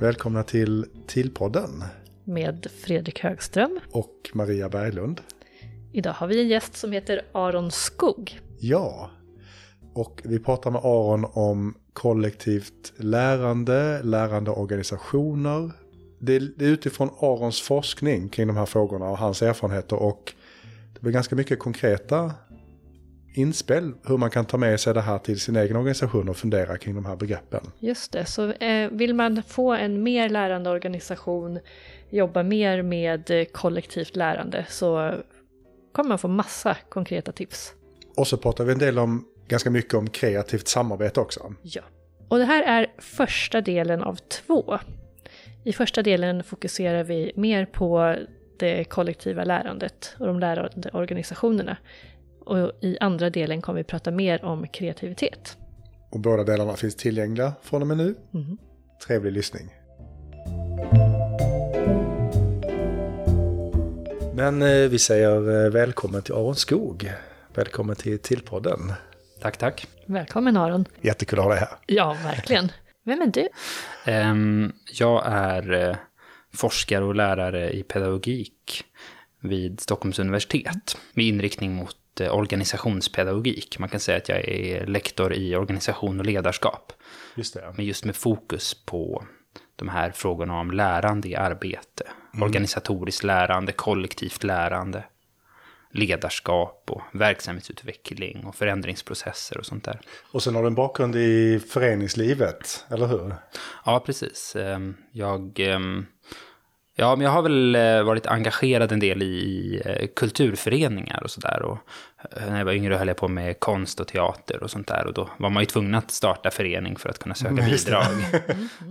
Välkomna till Tillpodden. Med Fredrik Högström. Och Maria Berglund. Idag har vi en gäst som heter Aron Skog. Ja, och vi pratar med Aron om kollektivt lärande, lärande organisationer. Det är utifrån Arons forskning kring de här frågorna och hans erfarenheter och det blir ganska mycket konkreta inspel hur man kan ta med sig det här till sin egen organisation och fundera kring de här begreppen. Just det, så eh, vill man få en mer lärande organisation, jobba mer med eh, kollektivt lärande så kommer man få massa konkreta tips. Och så pratar vi en del om, ganska mycket om kreativt samarbete också. Ja. Och det här är första delen av två. I första delen fokuserar vi mer på det kollektiva lärandet och de lärande organisationerna. Och i andra delen kommer vi prata mer om kreativitet. Och båda delarna finns tillgängliga från och med nu. Mm. Trevlig lyssning. Men eh, vi säger eh, välkommen till Aron Skog. Välkommen till Tillpodden. Tack, tack. Välkommen Aron. Jättekul att ha dig här. Ja, verkligen. Vem är du? Jag är uh, forskare och lärare i pedagogik vid Stockholms universitet med inriktning mot organisationspedagogik. Man kan säga att jag är lektor i organisation och ledarskap. Just det. Men just med fokus på de här frågorna om lärande i arbete. Mm. Organisatoriskt lärande, kollektivt lärande, ledarskap och verksamhetsutveckling och förändringsprocesser och sånt där. Och sen har du en bakgrund i föreningslivet, eller hur? Ja, precis. Ehm, jag, ehm, ja, men jag har väl eh, varit engagerad en del i eh, kulturföreningar och sådär. Eh, när jag var yngre höll jag på med konst och teater och sånt där. Och då var man ju tvungen att starta förening för att kunna söka bidrag.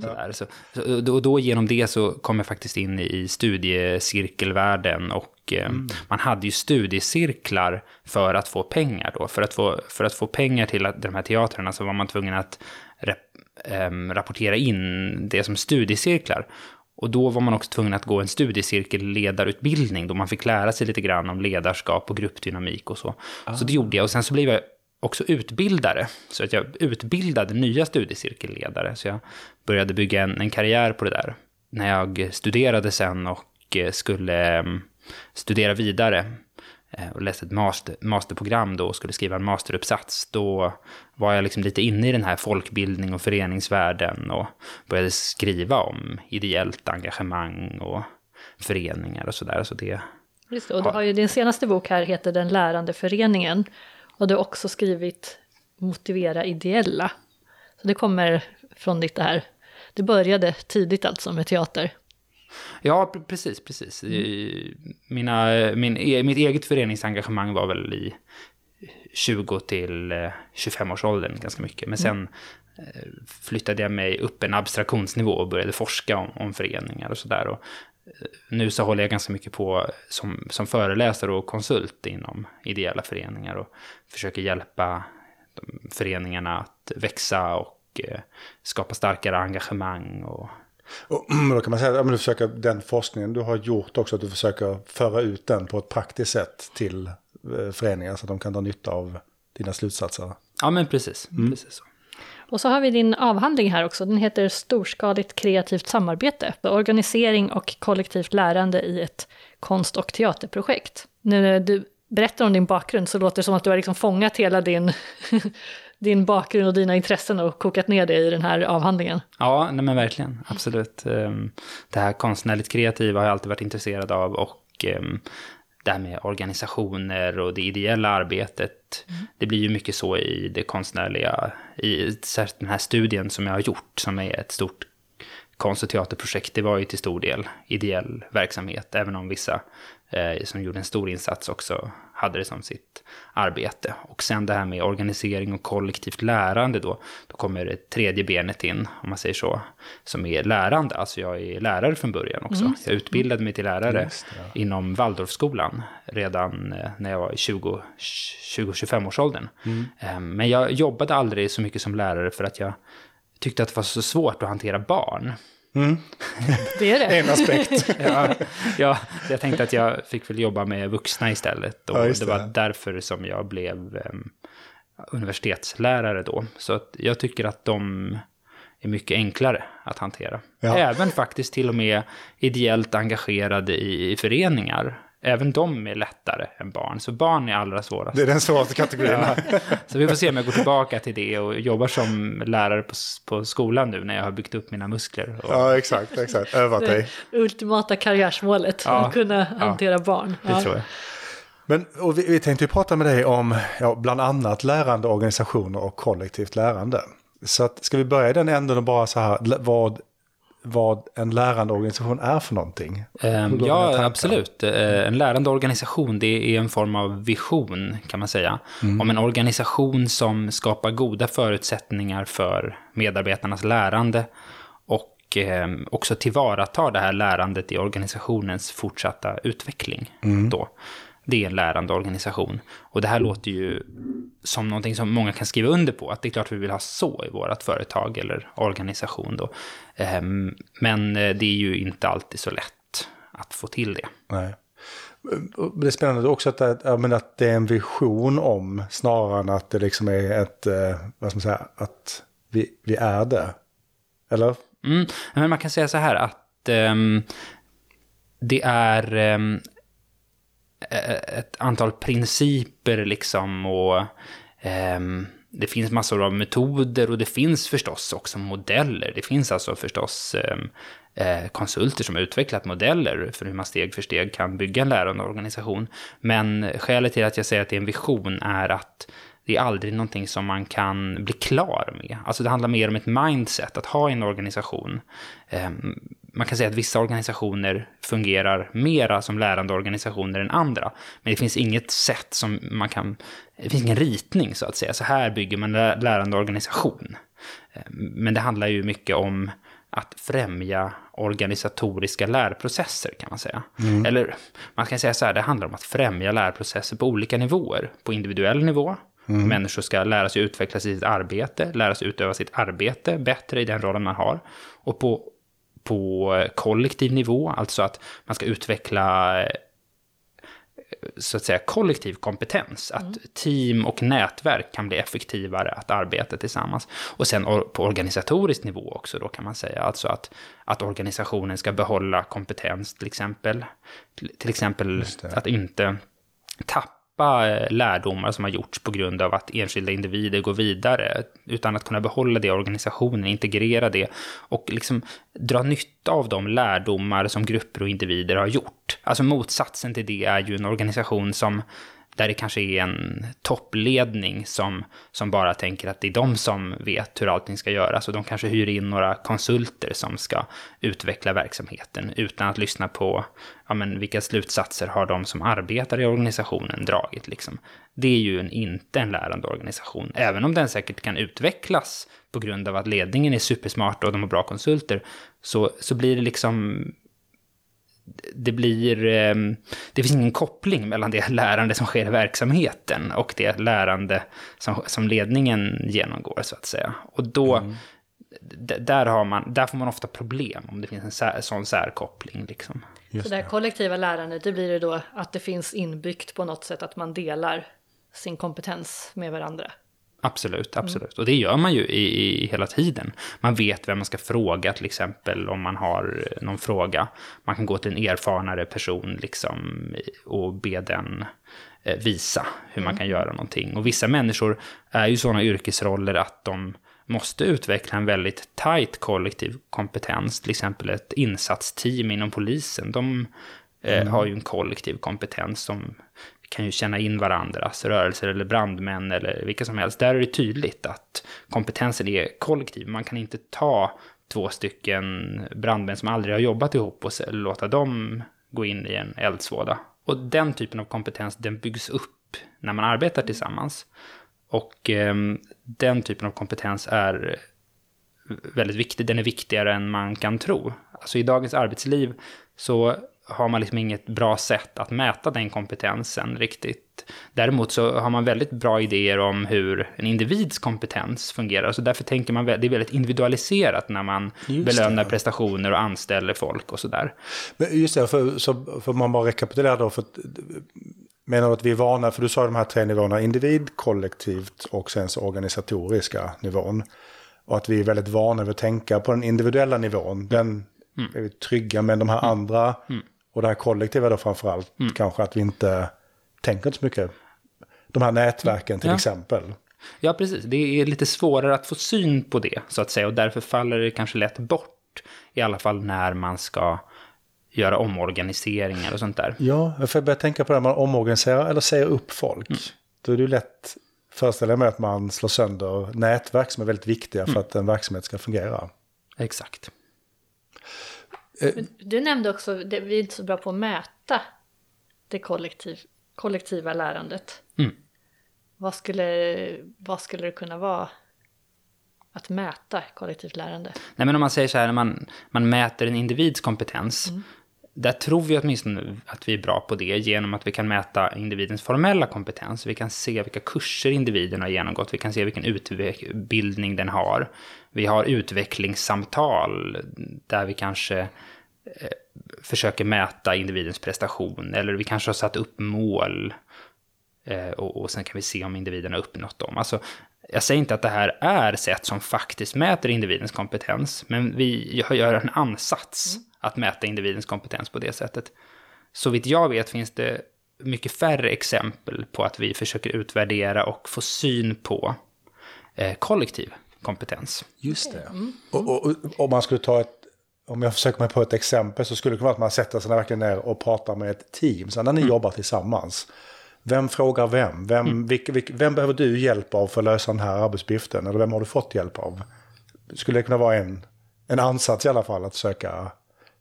sådär. Så, så, och då genom det så kom jag faktiskt in i studiecirkelvärlden och mm. man hade ju studiecirklar för att få pengar då. För att få, för att få pengar till de här teatrarna så var man tvungen att rapportera in det som studiecirklar. Och då var man också tvungen att gå en studiecirkelledarutbildning då man fick lära sig lite grann om ledarskap och gruppdynamik och så. Ah. Så det gjorde jag och sen så blev jag också utbildare. Så att jag utbildade nya studiecirkelledare. Så jag började bygga en, en karriär på det där. När jag studerade sen och eh, skulle mm, studera vidare och läste ett master, masterprogram då och skulle skriva en masteruppsats, då var jag liksom lite inne i den här folkbildning och föreningsvärlden och började skriva om ideellt engagemang och föreningar och sådär. Så det, Just det, och du har ju din senaste bok här heter Den lärande föreningen och du har också skrivit Motivera ideella. Så det kommer från ditt det här, du började tidigt alltså med teater. Ja, precis, precis. Mm. Mina, min, e, mitt eget föreningsengagemang var väl i 20 till 25 års åldern ganska mycket. Men sen mm. flyttade jag mig upp en abstraktionsnivå och började forska om, om föreningar och sådär. Eh, nu så håller jag ganska mycket på som, som föreläsare och konsult inom ideella föreningar och försöker hjälpa föreningarna att växa och eh, skapa starkare engagemang och och då kan man säga att du försöker, den forskningen du har gjort också, att du försöker föra ut den på ett praktiskt sätt till eh, föreningar så att de kan dra nytta av dina slutsatser. Ja, men precis. Mm. precis så. Och så har vi din avhandling här också. Den heter Storskaligt kreativt samarbete. Organisering och kollektivt lärande i ett konst och teaterprojekt. Nu när du berättar om din bakgrund så låter det som att du har liksom fångat hela din din bakgrund och dina intressen och kokat ner det i den här avhandlingen. Ja, nej men verkligen. Absolut. Ehm, det här konstnärligt kreativa har jag alltid varit intresserad av och ehm, det här med organisationer och det ideella arbetet. Mm. Det blir ju mycket så i det konstnärliga, i den här studien som jag har gjort, som är ett stort konst och teaterprojekt, det var ju till stor del ideell verksamhet, även om vissa eh, som gjorde en stor insats också hade det som sitt arbete. Och sen det här med organisering och kollektivt lärande då, då kommer det tredje benet in, om man säger så, som är lärande. Alltså jag är lärare från början också. Mm. Jag utbildade mig till lärare det, ja. inom Waldorfskolan redan eh, när jag var i 20-25 års åldern. Mm. Ehm, men jag jobbade aldrig så mycket som lärare för att jag tyckte att det var så svårt att hantera barn. Mm. Det är det. en aspekt. ja, ja, jag tänkte att jag fick väl jobba med vuxna istället. Och ja, det. det. var därför som jag blev um, universitetslärare då. Så att jag tycker att de är mycket enklare att hantera. Ja. Även faktiskt till och med ideellt engagerade i, i föreningar. Även de är lättare än barn, så barn är allra svårast. Det är den svåraste kategorin. här. Så vi får se om jag går tillbaka till det och jobbar som lärare på, på skolan nu när jag har byggt upp mina muskler. Och, Ja, exakt, exakt. Övat dig. Det ultimata karriärsmålet, Ja. att kunna hantera barn. Det Ja. tror jag. Men och vi, vi tänkte ju prata med dig om ja, bland annat lärande organisationer och kollektivt lärande. Så att, ska vi börja i den änden och bara så här, vad, vad en lärande organisation är för någonting? Dina ja, absolut. Eh, En lärande organisation, det är en form av vision, kan man säga. Om en organisation som skapar goda förutsättningar för medarbetarnas lärande och eh, också tillvaratar det här lärandet i organisationens fortsatta utveckling. Då. Det är en lärande organisation. Och det här låter ju som någonting som många kan skriva under på. Att det är klart vi vill ha så i vårt företag eller organisation. Då. Ehm, Men eh, det är ju inte alltid så lätt att få till det. Nej. Det är spännande också att det, men att det är en vision om snarare än att det liksom är ett, eh, vad ska man säga, att vi, vi är det. Eller? Mm. Men man kan säga så här att ehm, det är ä- Eh, ett antal principer liksom och um, det finns massor av metoder och det finns förstås också modeller. Det finns alltså förstås um, konsulter som har utvecklat modeller för hur man steg för steg kan bygga en lärande organisation. Men skälet till att jag säger att det är en vision är att det är aldrig någonting som man kan bli klar med. Alltså det handlar mer om ett mindset, att ha en organisation. Ehm, man kan säga att vissa organisationer fungerar mera som lärande organisationer än andra. Men det finns inget sätt som man kan, det finns ingen ritning så att säga. Så här bygger man en lä- lärande organisation. Ehm, Men det handlar ju mycket om att främja organisatoriska lärprocesser kan man säga. Eller man kan säga så här, det handlar om att främja lärprocesser på olika nivåer. På individuell nivå, människor ska lära sig utveckla sitt arbete, lära sig utöva sitt arbete bättre i den rollen man har. Och på, på kollektiv nivå, alltså att man ska utveckla eh, så att säga kollektiv kompetens. Att team och nätverk kan bli effektivare att arbeta tillsammans. Och sen på organisatorisk nivå också då kan man säga. Alltså att, att organisationen ska behålla kompetens till exempel. Till exempel att inte tappa släppa eh, lärdomar som har gjorts på grund av att enskilda individer går vidare. Utan att kunna behålla det i organisationen, integrera det och liksom dra nytta av de lärdomar som grupper och individer har gjort. Alltså motsatsen till det är ju en organisation som där det kanske är en toppledning som, som bara tänker att det är de som vet hur allting ska göras. Och de kanske hyr in några konsulter som ska utveckla verksamheten utan att lyssna på ja, men vilka slutsatser har de som arbetar i organisationen dragit. Liksom. Det är ju en, inte en lärande organisation. Även om den säkert kan utvecklas på grund av att ledningen är supersmart och de har bra konsulter, så, så blir det liksom det blir, eh, det finns ingen koppling mellan det lärande som sker i verksamheten och det lärande som, som ledningen genomgår, så att säga. Och då, d- där, har man, där får man ofta problem om det finns en sär, sån särkoppling. Liksom. Så det här kollektiva lärandet, det blir det då att det finns inbyggt på något sätt att man delar sin kompetens med varandra. Absolut, absolut. Och det gör man ju i, i hela tiden. Man vet vem man ska fråga till exempel om man har någon fråga. Man kan gå till en erfarnare person liksom och be den eh, visa hur man kan göra någonting. Och vissa människor är ju sådana yrkesroller att de måste utveckla en väldigt tajt kollektiv kompetens. Till exempel ett insatsteam inom polisen. De eh, har ju en kollektiv kompetens som kan ju känna in varandras rörelser eller brandmän eller vilka som helst. Där är det tydligt att kompetensen är kollektiv. Man kan inte ta två stycken brandmän som aldrig har jobbat ihop och låta dem gå in i en eldsvåda. Och den typen av kompetens, den byggs upp när man arbetar tillsammans. Och eh, den typen av kompetens är väldigt viktig. Den är viktigare än man kan tro. Alltså i dagens arbetsliv så har man liksom inget bra sätt att mäta den kompetensen riktigt. Däremot så har man väldigt bra idéer om hur en individs kompetens fungerar. Så därför tänker man, det är väldigt individualiserat när man Just belönar det. prestationer och anställer folk och sådär. Men just det, för, så, för man bara rekapitulerar då. För, menar du att vi är vana, för du sa de här tre nivåerna, individ, kollektivt och sen så organisatoriska nivån. Och att vi är väldigt vana vid att tänka på den individuella nivån. Den är vi trygga med de här andra. Och det här kollektiva då framförallt. Kanske att vi inte tänker så mycket. De här nätverken till Ja. exempel. Ja, precis. Det är lite svårare att få syn på det, så att säga. Och därför faller det kanske lätt bort. I alla fall när man ska göra omorganiseringar och sånt där. Ja, jag får börja tänka på det. Man omorganiserar eller säger upp folk. Då är det ju lätt, föreställer jag mig, att man slår sönder nätverk som är väldigt viktiga för att en verksamhet ska fungera. Exakt. Du nämnde också, det, vi är inte så bra på att mäta det kollektiv, kollektiva lärandet. Mm. Vad, skulle, vad skulle det kunna vara att mäta kollektivt lärande? Nej, men om man säger så här, när man, man mäter en individs kompetens, där tror vi åtminstone att vi är bra på det genom att vi kan mäta individens formella kompetens. Vi kan se vilka kurser individen har genomgått, vi kan se vilken utbildning den har. Vi har utvecklingssamtal där vi kanske eh, försöker mäta individens prestation, eller vi kanske har satt upp mål Eh, och, och sen kan vi se om individen har uppnått dem. Alltså, jag säger inte att det här är sätt som faktiskt mäter individens kompetens, men vi gör en ansats att mäta individens kompetens på det sättet. Så vitt jag vet finns det mycket färre exempel på att vi försöker utvärdera och få syn på eh, kollektiv kompetens. Just det. Och, och, och om man skulle ta ett, om jag försöker mig på ett exempel så skulle det kunna vara att man sätter sig verkligen ner och pratar med ett team. Så när ni jobbar tillsammans, vem frågar vem? Vem, vilk, vilk, vem behöver du hjälp av för att lösa den här arbetsuppgiften? Eller vem har du fått hjälp av? Skulle det kunna vara en, en ansats i alla fall att försöka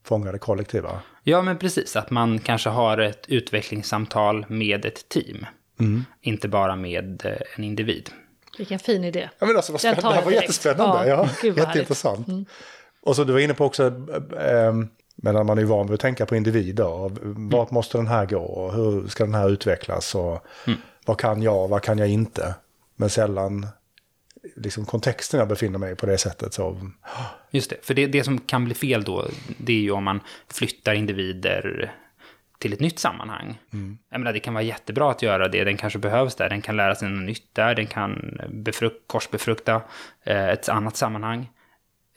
fånga det kollektiva? Ja, men precis. Att man kanske har ett utvecklingssamtal med ett team. Inte bara med eh, en individ. Vilken fin idé. Ja, men alltså, vad spännande. Det här var direkt. jättespännande. Ja, Ja, jätteintressant. Och så du var inne på också, eh, medan man är van vid att tänka på individer. och Vart måste den här gå och hur ska den här utvecklas och vad kan jag och vad kan jag inte. Men sällan liksom kontexten jag befinner mig i på det sättet. Så, Just det, för det, det som kan bli fel då, det är ju om man flyttar individer till ett nytt sammanhang. Jag menar, det kan vara jättebra att göra det, den kanske behövs där, den kan lära sig något nytt där, den kan befruk- korsbefrukta eh, ett annat sammanhang.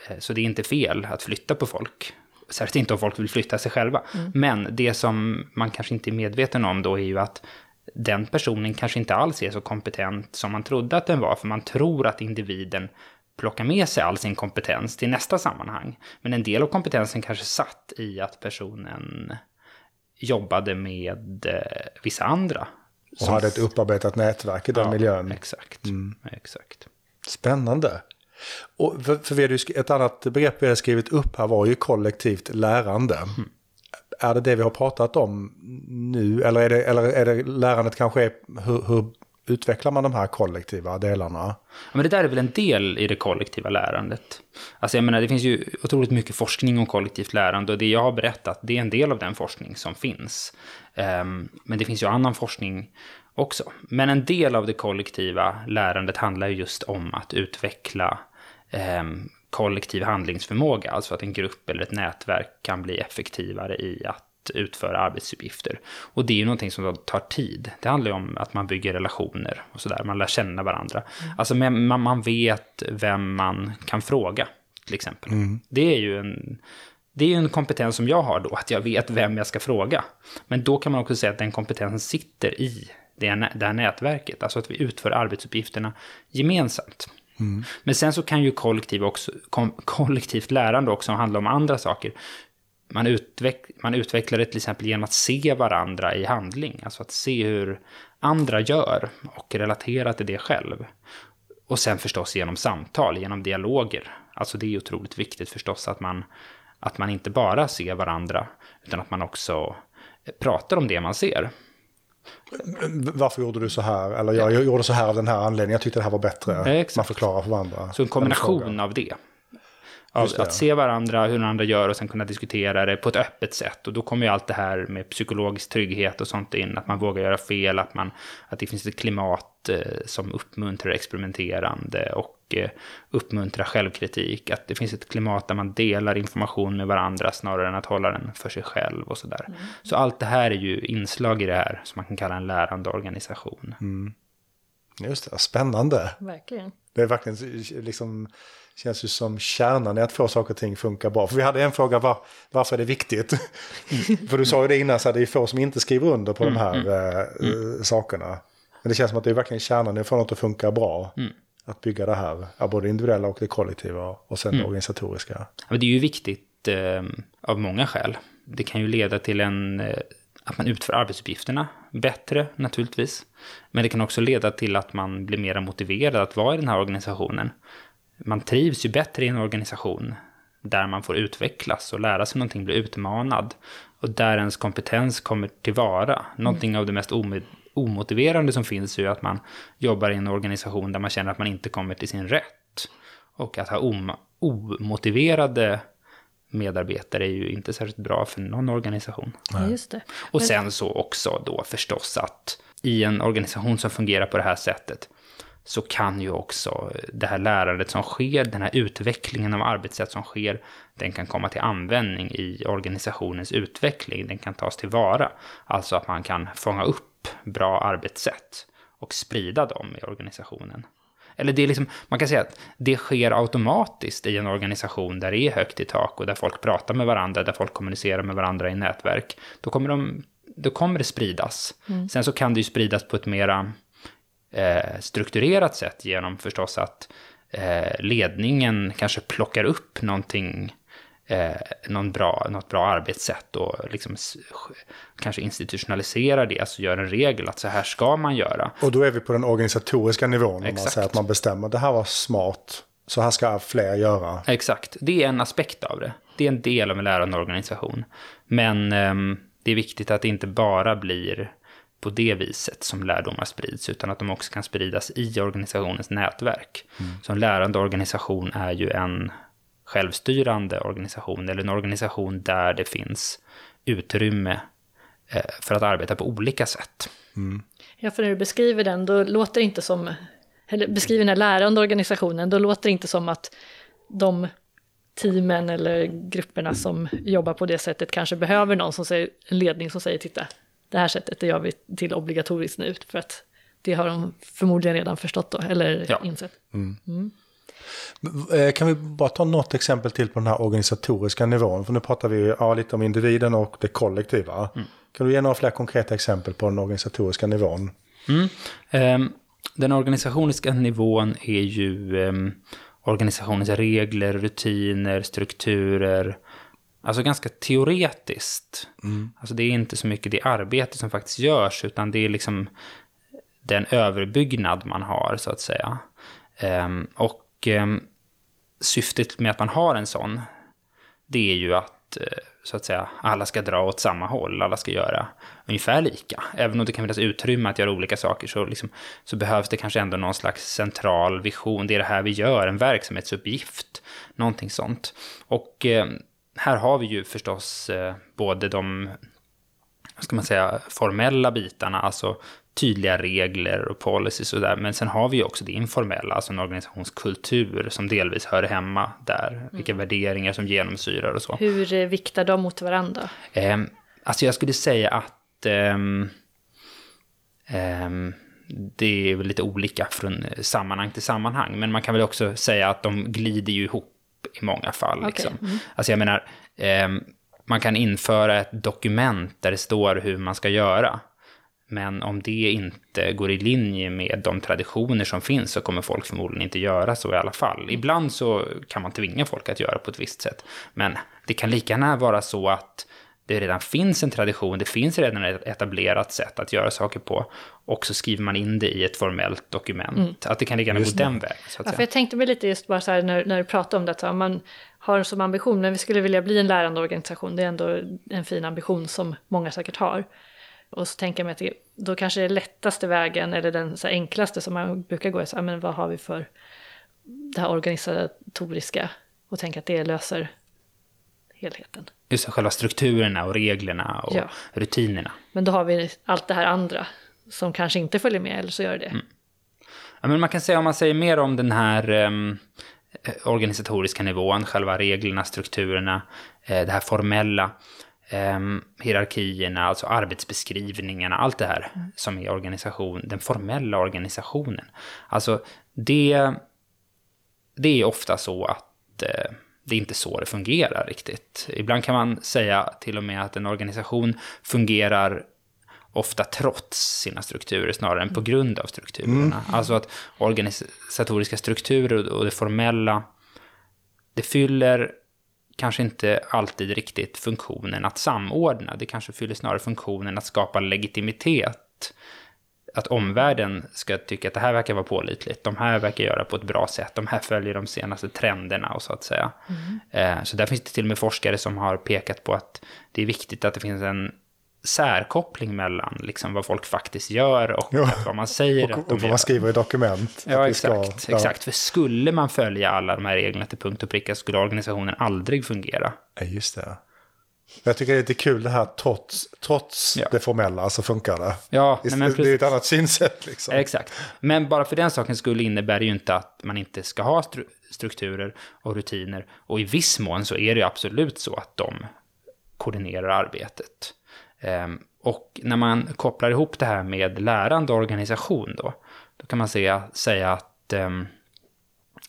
Eh, så det är inte fel att flytta på folk. Särskilt inte om folk vill flytta sig själva. Men det som man kanske inte är medveten om då är ju att den personen kanske inte alls är så kompetent som man trodde att den var, för man tror att individen plockar med sig all sin kompetens till nästa sammanhang. Men en del av kompetensen kanske satt i att personen jobbade med eh, vissa andra. och hade ett upparbetat nätverk i den Ja, miljön. Exakt, exakt. Spännande. Och för, för vi hade ett annat begrepp vi hade skrivit upp här var ju kollektivt lärande. Är det det vi har pratat om nu? Eller är det, eller är det lärandet kanske är, hur, hur utvecklar man de här kollektiva delarna? Ja, men det där är väl en del i det kollektiva lärandet. Alltså jag menar, det finns ju otroligt mycket forskning om kollektivt lärande och det jag har berättat, det är en del av den forskning som finns. Um, men det finns ju annan forskning också. Men en del av det kollektiva lärandet handlar ju just om att utveckla um, kollektiv handlingsförmåga, alltså att en grupp eller ett nätverk kan bli effektivare i att utföra arbetsuppgifter. Och det är ju någonting som tar tid. Det handlar ju om att man bygger relationer och sådär, man lär känna varandra. Alltså men man, man vet vem man kan fråga, till exempel. Det är ju en... Det är ju en kompetens som jag har då, att jag vet vem jag ska fråga. Men då kan man också säga att den kompetensen sitter i det, det här nätverket. Alltså att vi utför arbetsuppgifterna gemensamt. Men sen så kan ju kollektiv också, kollektivt lärande också handla om andra saker. Man, utveck, man utvecklar det till exempel genom att se varandra i handling. Alltså att se hur andra gör och relatera till det själv. Och sen förstås genom samtal, genom dialoger. Alltså det är otroligt viktigt förstås att man, att man inte bara ser varandra, utan att man också pratar om det man ser. Varför gjorde du så här? Eller jag, jag gjorde så här av den här anledningen. Jag tyckte det här var bättre. Exakt. Man förklarar för varandra. Så en kombination av det. Av Just att se varandra, hur den andra gör och sen kunna diskutera det på ett öppet sätt. Och då kommer ju allt det här med psykologisk trygghet och sånt in. Att man vågar göra fel, att, man, att det finns ett klimat eh, som uppmuntrar experimenterande och eh, uppmuntrar självkritik. Att det finns ett klimat där man delar information med varandra snarare än att hålla den för sig själv och sådär. Så allt det här är ju inslag i det här som man kan kalla en lärande organisation. Just det, spännande. Verkligen. Det är verkligen liksom, känns ju som kärnan i att få saker och ting funkar bra. För vi hade en fråga, var, varför är det viktigt? Mm. För du sa ju det innan, så här, det är få som inte skriver under på mm, de här mm, äh, sakerna. Men det känns som att det är verkligen kärnan i att få något att funka bra. Mm. Att bygga det här, både individuella och det kollektiva och sen det mm. organisatoriska. Men det är ju viktigt eh, av många skäl. Det kan ju leda till en, eh, att man utför arbetsuppgifterna bättre naturligtvis. Men det kan också leda till att man blir mer motiverad att vara i den här organisationen. Man trivs ju bättre i en organisation där man får utvecklas och lära sig någonting, bli utmanad. Och där ens kompetens kommer tillvara. Någonting mm. av det mest omotiverande som finns är ju att man jobbar i en organisation där man känner att man inte kommer till sin rätt. Och att ha om, omotiverade medarbetare är ju inte särskilt bra för någon organisation. Just det. Och sen så också då förstås att i en organisation som fungerar på det här sättet så kan ju också det här lärandet som sker, den här utvecklingen av arbetssätt som sker, den kan komma till användning i organisationens utveckling, den kan tas tillvara. Alltså att man kan fånga upp bra arbetssätt och sprida dem i organisationen. Eller det är liksom, man kan säga att det sker automatiskt i en organisation där det är högt i tak och där folk pratar med varandra, där folk kommunicerar med varandra i nätverk. Då kommer, de, då kommer det spridas. Mm. Sen så kan det ju spridas på ett mera eh, strukturerat sätt genom förstås att eh, ledningen kanske plockar upp någonting eh, bra, något bra arbetssätt och liksom kanske institutionaliserar det, alltså gör en regel att så här ska man göra. Och då är vi på den organisatoriska nivån, om man säger att man bestämmer det här var smart, så här ska fler göra. Exakt, det är en aspekt av det. Det är en del av en lärande organisation. Men eh, det är viktigt att det inte bara blir på det viset som lärdomar sprids, utan att de också kan spridas i organisationens nätverk. Mm. Så en lärande organisation är ju en självstyrande organisation eller en organisation där det finns utrymme eh, för att arbeta på olika sätt. Mm. Ja, för när du beskriver den, då låter det inte som, eller beskriver den här lärande organisationen, då låter det inte som att de teamen eller grupperna som jobbar på det sättet kanske behöver någon som säger, en ledning som säger titta, det här sättet det gör vi till obligatoriskt nu, för att det har de förmodligen redan förstått då, eller ja. insett. Mm. Mm. Eh, kan vi bara ta något exempel till på den här organisatoriska nivån? För nu pratar vi ja, lite om individen och det kollektiva. Mm. Kan du ge några fler konkreta exempel på den organisatoriska nivån? Mm. Um, den organisatoriska nivån är ju um, organisationens regler, rutiner, strukturer. Alltså ganska teoretiskt. Mm. Alltså det är inte så mycket det arbete som faktiskt görs, utan det är liksom den överbyggnad man har, så att säga. Um, och eh, syftet med att man har en sån, det är ju att, eh, så att säga, alla ska dra åt samma håll, alla ska göra ungefär lika. Även om det kan finnas utrymme att göra olika saker så, liksom, så behövs det kanske ändå någon slags central vision. Det är det här vi gör, en verksamhetsuppgift, någonting sånt. Och eh, här har vi ju förstås eh, både de vad ska man säga, formella bitarna, alltså tydliga regler och policies och där. Men sen har vi ju också det informella, alltså en organisationskultur som delvis hör hemma där. Vilka mm. värderingar som genomsyrar och så. Hur eh, viktar de mot varandra? Eh, alltså jag skulle säga att eh, eh, det är väl lite olika från sammanhang till sammanhang. Men man kan väl också säga att de glider ju ihop i många fall. Okay. Liksom. Mm. Alltså jag menar, ehm, man kan införa ett dokument där det står hur man ska göra. Men om det inte går i linje med de traditioner som finns så kommer folk förmodligen inte göra så i alla fall. Ibland så kan man tvinga folk att göra på ett visst sätt. Men det kan lika gärna vara så att det redan finns en tradition, det finns redan ett etablerat sätt att göra saker på. Och så skriver man in det i ett formellt dokument. Mm. Att det kan gärna gå den vägen. Så att ja, för jag tänkte mig lite just bara så här när, när du pratar om det, att man har som ambition, men vi skulle vilja bli en lärande organisation, det är ändå en fin ambition som många säkert har. Och så tänker jag mig att det, då kanske det lättaste vägen, eller den så enklaste som man brukar gå, är så här, men vad har vi för det här organisatoriska? Och tänka att det löser helheten. Just själva strukturerna och reglerna och ja. rutinerna. Men då har vi allt det här andra som kanske inte följer med, eller så gör det. Mm. Ja, men man kan säga, om man säger mer om den här um, organisatoriska nivån, själva reglerna, strukturerna, eh, det här formella, eh, hierarkierna, alltså arbetsbeskrivningarna, allt det här mm. som är organisation, den formella organisationen. Alltså det det är ofta så att eh, det är inte så det fungerar riktigt. Ibland kan man säga till och med att en organisation fungerar ofta trots sina strukturer snarare än på grund av strukturerna. Mm. Alltså att organisatoriska strukturer och det formella, det fyller kanske inte alltid riktigt funktionen att samordna. Det kanske fyller snarare funktionen att skapa legitimitet. Att omvärlden ska tycka att det här verkar vara pålitligt. De här verkar göra på ett bra sätt. De här följer de senaste trenderna och så att säga. Mm. Så där finns det till och med forskare som har pekat på att det är viktigt att det finns en särkoppling mellan liksom vad folk faktiskt gör och ja. vad man säger och, att de och vad man skriver i dokument. Ja, exakt. Ska, ja. exakt. För skulle man följa alla de här reglerna till punkt och pricka skulle organisationen aldrig fungera. Ja, just det. Jag tycker det är lite kul det här trots, trots ja. det formella så funkar det. Ja, nej, men det är ett annat synsätt liksom. Exakt. Men bara för den saken skulle innebär det ju inte att man inte ska ha strukturer och rutiner. Och i viss mån så är det ju absolut så att de koordinerar arbetet. Ehm, och när man kopplar ihop det här med lärande och organisation då, då kan man säga, säga att um,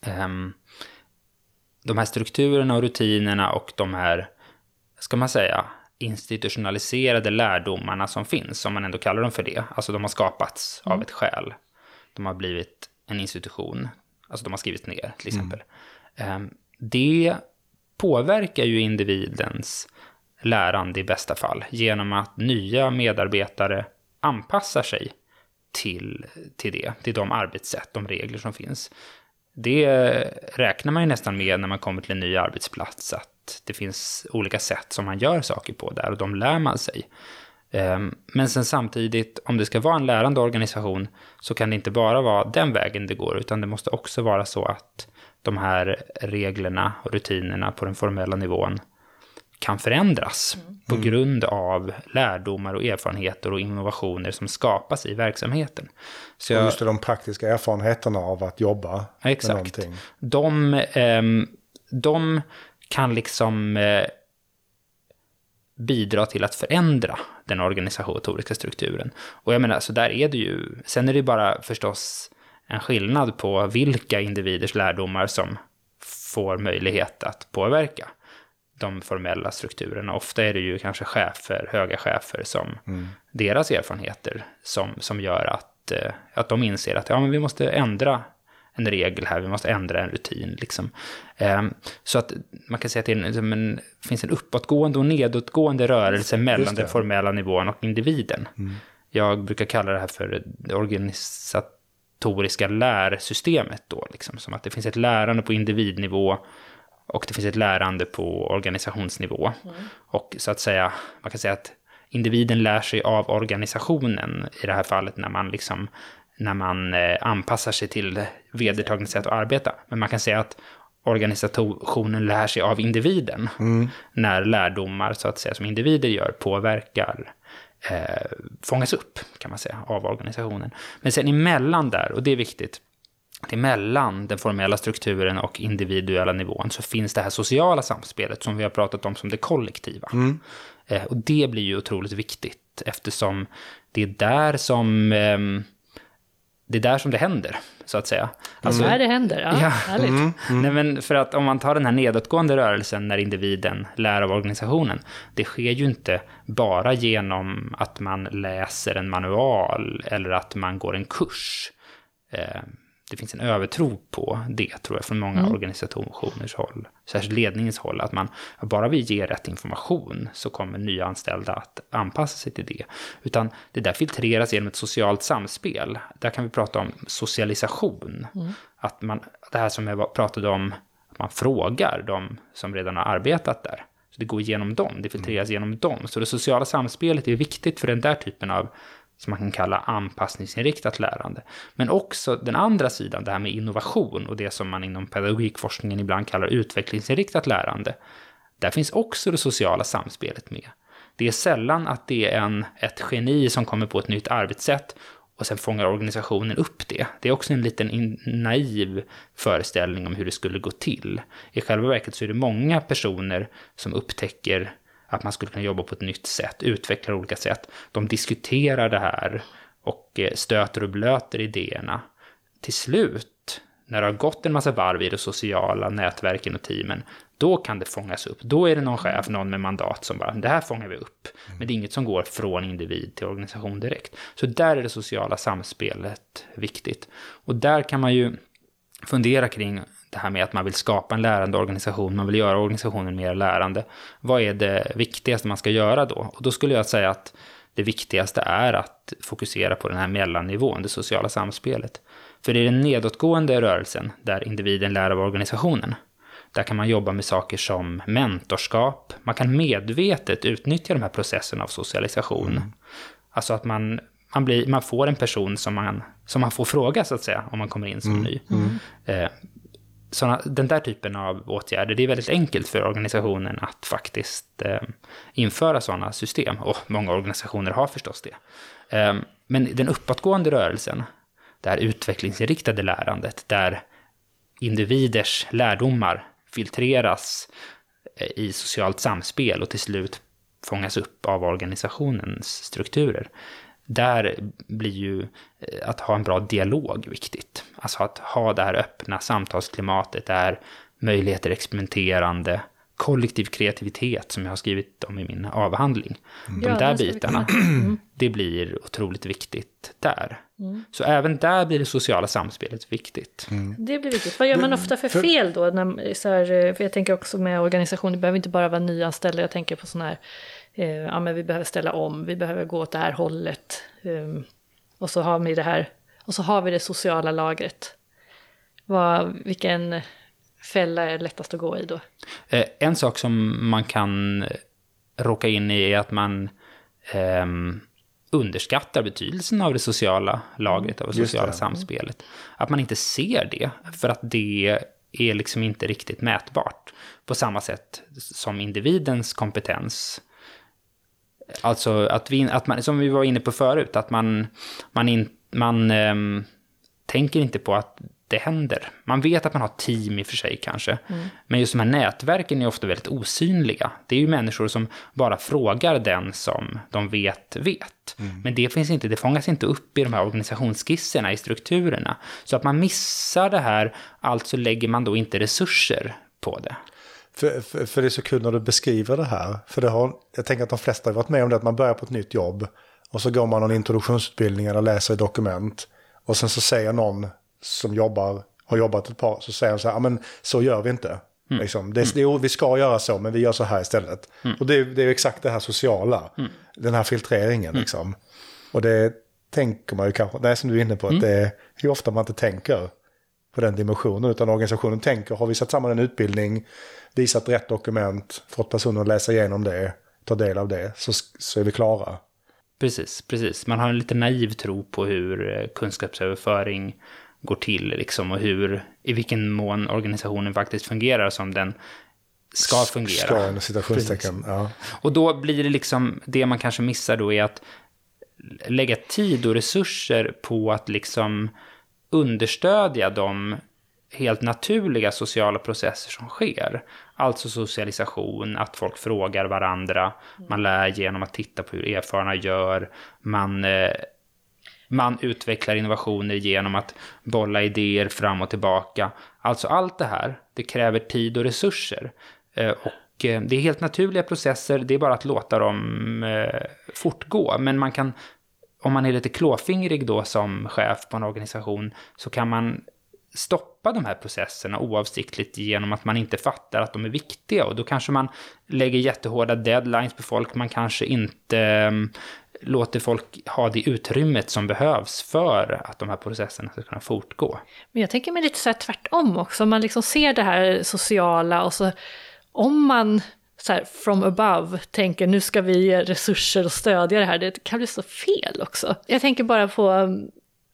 um, de här strukturerna och rutinerna och de här, ska man säga, institutionaliserade lärdomarna som finns, om man ändå kallar dem för det, alltså de har skapats mm. av ett skäl. De har blivit en institution, alltså de har skrivits ner till exempel. Mm. Det påverkar ju individens lärande i bästa fall genom att nya medarbetare anpassar sig till, till det, till de arbetssätt, de regler som finns. Det räknar man ju nästan med när man kommer till en ny arbetsplats, att det finns olika sätt som man gör saker på där och de lär man sig. Ehm, men sen samtidigt, om det ska vara en lärande organisation så kan det inte bara vara den vägen det går, utan det måste också vara så att de här reglerna och rutinerna på den formella nivån kan förändras mm. på grund av lärdomar och erfarenheter och innovationer som skapas i verksamheten. Så jag, just det, de praktiska erfarenheterna av att jobba exakt. med någonting. De, eh, de kan liksom eh, bidra till att förändra den organisatoriska strukturen. Och jag menar, så där är det ju. Sen är det bara förstås en skillnad på vilka individers lärdomar som får möjlighet att påverka de formella strukturerna. Ofta är det ju kanske chefer, höga chefer, som mm. deras erfarenheter som, som gör att, eh, att de inser att ja, men vi måste ändra en regel här, vi måste ändra en rutin. Liksom. Um, så att man kan säga att det en, en, finns en uppåtgående och nedåtgående rörelse mellan den formella nivån och individen. Mm. Jag brukar kalla det här för det organisatoriska lärsystemet då, liksom, som att det finns ett lärande på individnivå och det finns ett lärande på organisationsnivå. Mm. Och så att säga, man kan säga att individen lär sig av organisationen i det här fallet när man liksom när man eh, anpassar sig till vedertagna sätt att arbeta. Men man kan säga att organisationen lär sig av individen. Mm. När lärdomar så att säga som individer gör påverkar eh, fångas upp kan man säga av organisationen. Men sen emellan där, och det är viktigt, emellan den formella strukturen och individuella nivån så finns det här sociala samspelet som vi har pratat om som det kollektiva. Mm. Eh, och det blir ju otroligt viktigt eftersom det är där som eh, det är där som det händer, så att säga. Alltså, där det händer, ja. ja. Härligt. Mm, mm. Nej, men för att om man tar den här nedåtgående rörelsen när individen lär av organisationen, det sker ju inte bara genom att man läser en manual eller att man går en kurs. Det finns en övertro på det, tror jag, från många mm. organisationers håll. Särskilt ledningens håll, att man, bara vi ger rätt information så kommer nya anställda att anpassa sig till det. Utan det där filtreras genom ett socialt samspel. Där kan vi prata om socialisation. Mm. Att man, det här som jag pratade om, att man frågar de som redan har arbetat där. Så det går igenom dem, det filtreras mm. genom dem. Så det sociala samspelet är viktigt för den där typen av som man kan kalla anpassningsinriktat lärande. Men också den andra sidan, det här med innovation och det som man inom pedagogikforskningen ibland kallar utvecklingsinriktat lärande. Där finns också det sociala samspelet med. Det är sällan att det är en, ett geni som kommer på ett nytt arbetssätt och sen fångar organisationen upp det. Det är också en liten naiv föreställning om hur det skulle gå till. I själva verket så är det många personer som upptäcker att man skulle kunna jobba på ett nytt sätt, utveckla olika sätt. De diskuterar det här och eh, stöter och blöter idéerna. Till slut, när det har gått en massa varv i de sociala nätverken och teamen, då kan det fångas upp. Då är det någon chef, någon med mandat som bara, det här fångar vi upp. Men det är inget som går från individ till organisation direkt. Så där är det sociala samspelet viktigt. Och där kan man ju fundera kring det här med att man vill skapa en lärande organisation, man vill göra organisationen mer lärande. Vad är det viktigaste man ska göra då? Och då skulle jag säga att det viktigaste är att fokusera på den här mellannivån, det sociala samspelet. För det är den nedåtgående rörelsen där individen lär av organisationen. Där kan man jobba med saker som mentorskap. Man kan medvetet utnyttja de här processerna av socialisation. Mm. Alltså att man, man, blir, man får en person som man, som man får fråga, så att säga, om man kommer in som mm. ny. Mm. Eh, såna, den där typen av åtgärder, det är väldigt enkelt för organisationen att faktiskt eh, införa sådana system. Och många organisationer har förstås det. Eh, men den uppåtgående rörelsen, det här utvecklingsinriktade lärandet, där individers lärdomar filtreras eh, i socialt samspel och till slut fångas upp av organisationens strukturer. Där blir ju eh, att ha en bra dialog viktigt. Alltså att ha det här öppna samtalsklimatet där möjligheter experimenterande, kollektiv kreativitet som jag har skrivit om i min avhandling. Mm. De där bitarna, mm. det blir otroligt viktigt där. Mm. Så även där blir det sociala samspelet viktigt. Mm. Det blir viktigt. Vad gör man ofta för fel då? När, så här, för jag tänker också med organisationer, det behöver inte bara vara nyanställda, jag tänker på sådana här, eh, ja men vi behöver ställa om, vi behöver gå åt det här hållet. Um, och så har vi det här, och så har vi det sociala lagret. Vad, vilken fälla är lättast att gå i då? Eh, en sak som man kan råka in i är att man eh, underskattar betydelsen av det sociala lagret, av det sociala det. samspelet. Att man inte ser det, för att det är liksom inte riktigt mätbart. På samma sätt som individens kompetens. Alltså att vi, att man, som vi var inne på förut, att man, man, in, man ähm, tänker inte på att det händer. Man vet att man har team i och för sig kanske. Mm. Men just de här nätverken är ofta väldigt osynliga. Det är ju människor som bara frågar den som de vet vet. Mm. Men det finns inte, det fångas inte upp i de här organisationsskisserna, i strukturerna. Så att man missar det här, alltså lägger man då inte resurser på det. För, för, för det är så kul när du beskriver det här. För det har, jag tänker att de flesta har varit med om det, att man börjar på ett nytt jobb. Och så går man någon introduktionsutbildning eller läser dokument. Och sen så säger någon som jobbar, har jobbat ett par, så säger de så här, men så gör vi inte. Mm. Liksom. Det, det, vi ska göra så, men vi gör så här istället. Mm. Och det, det är exakt det här sociala, mm. den här filtreringen. Mm. Liksom. Och det tänker man ju kanske, det är som du är inne på, att mm. det är hur ofta man inte tänker på den dimensionen. Utan organisationen tänker, har vi satt samman en utbildning, visat rätt dokument, fått personer att läsa igenom det, ta del av det, så, så är vi klara. Precis, precis. Man har en lite naiv tro på hur eh, kunskapsöverföring går till liksom och hur, i vilken mån organisationen faktiskt fungerar som den ska fungera. Ska, citationstecken, ja. Och då blir det liksom, det man kanske missar då är att lägga tid och resurser på att liksom understödja de helt naturliga sociala processer som sker. Alltså socialisation, att folk frågar varandra, man lär genom att titta på hur erfarna gör, man eh, man utvecklar innovationer genom att bolla idéer fram och tillbaka. Alltså allt det här, det kräver tid och resurser. Eh, och eh, det är helt naturliga processer, det är bara att låta dem fortgå. Men man kan, om man är lite klåfingrig då som chef på en organisation, så kan man stoppa de här processerna oavsiktligt genom att man inte fattar att de är viktiga. Och då kanske man lägger jättehårda deadlines på folk, man kanske inte ehm, låter folk ha det utrymmet som behövs för att de här processerna ska kunna fortgå. Men jag tänker mig lite så här tvärtom också, man liksom ser det här sociala och så om man så här from above tänker nu ska vi ge resurser och stödja det här, det kan bli så fel också. Jag tänker bara på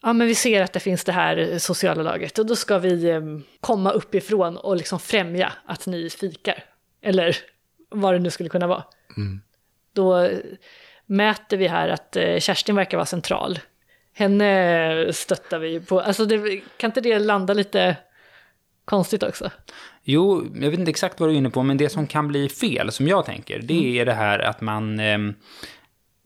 ja men vi ser att det finns det här sociala laget och då ska vi eh, komma uppifrån och liksom främja att ni fikar. Eller vad det nu skulle kunna vara. Mm. Då mäter vi här att eh, Kerstin verkar vara central. Henne stöttar vi på, alltså det, kan inte det landa lite konstigt också? Jo, jag vet inte exakt vad du är inne på, men det som kan bli fel, som jag tänker, det mm. är det här att man, eh,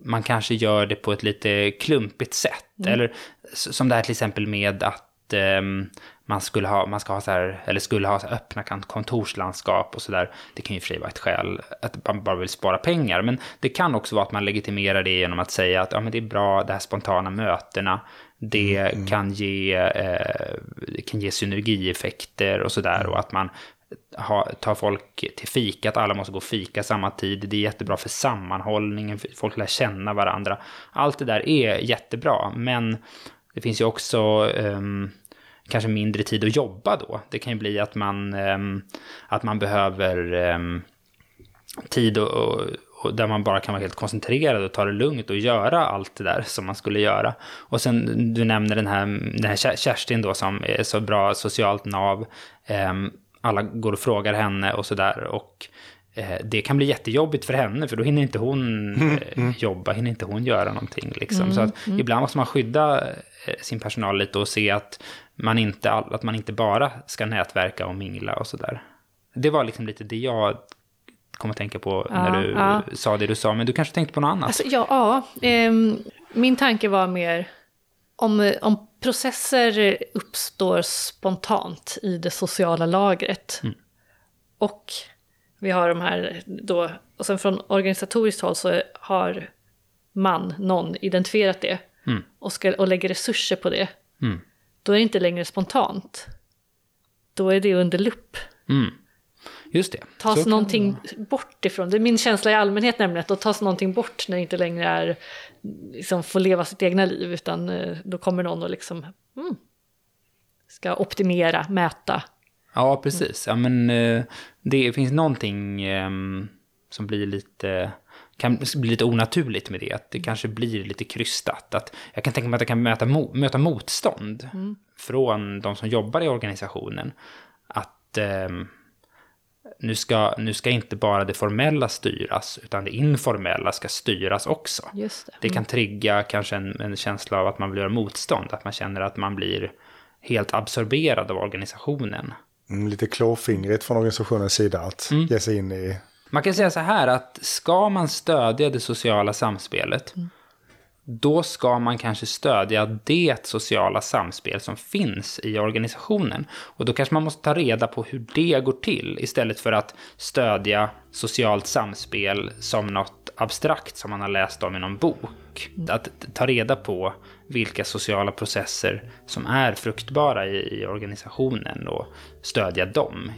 man kanske gör det på ett lite klumpigt sätt. Mm. Eller som det här till exempel med att eh, man skulle ha, man ska ha så här, eller skulle ha öppna kontorslandskap och sådär. Det kan ju för vara ett skäl att man bara vill spara pengar. Men det kan också vara att man legitimerar det genom att säga att ja, men det är bra, de här spontana mötena. Det mm. kan, ge, eh, kan ge synergieffekter och sådär. Och att man ha, ta folk till fika, att alla måste gå och fika samma tid. Det är jättebra för sammanhållningen, folk lär känna varandra. Allt det där är jättebra, men det finns ju också um, kanske mindre tid att jobba då. Det kan ju bli att man, ehm, att man behöver ehm, tid och, och, och, där man bara kan vara helt koncentrerad och ta det lugnt och göra allt det där som man skulle göra. Och sen, du nämner den här, den här Kerstin då som är så bra socialt nav. Ehm, alla går och frågar henne och sådär. Och det kan bli jättejobbigt för henne, för då hinner inte hon mm, eh, mm. jobba, hinner inte hon göra någonting. Liksom. Mm, så att mm. ibland måste man skydda eh, sin personal lite och se att man inte, att man inte bara ska nätverka och mingla och sådär. Det var liksom lite det jag kom att tänka på ja, när du ja. sa det du sa, men du kanske tänkte på något annat? Alltså, ja, ja eh, min tanke var mer om, om processer uppstår spontant i det sociala lagret. Mm. Och vi har de här då, och sen från organisatoriskt håll så har man, någon, identifierat det mm. och, ska, och lägger resurser på det. Mm. Då är det inte längre spontant. Då är det under lupp. Mm. Just det. Tas så någonting bort ifrån, det är min känsla i allmänhet nämligen, att då tas någonting bort när det inte längre är liksom får leva sitt egna liv, utan eh, då kommer någon och liksom mm, ska optimera, mäta. Ja, precis. Ja, men eh, det finns någonting ehm, som blir lite kan bli lite onaturligt med det, att det kanske blir lite krystat. Att jag kan tänka mig att det kan möta, möta motstånd mm. från de som jobbar i organisationen. Att eh, nu ska, nu ska inte bara det formella styras, utan det informella ska styras också. Just det. det kan mm. trigga kanske en, en, känsla av att man blir motstånd, att man känner att man blir helt absorberad av organisationen. Mm, lite klåfingrigt från organisationens sida att mm. ge sig in i... Man kan säga så här att ska man stödja det sociala samspelet, mm då ska man kanske stödja det sociala samspel som finns i organisationen. Och då kanske man måste ta reda på hur det går till istället för att stödja socialt samspel som något abstrakt som man har läst om i någon bok. Att ta reda på vilka sociala processer som är fruktbara i, i organisationen och stödja dem.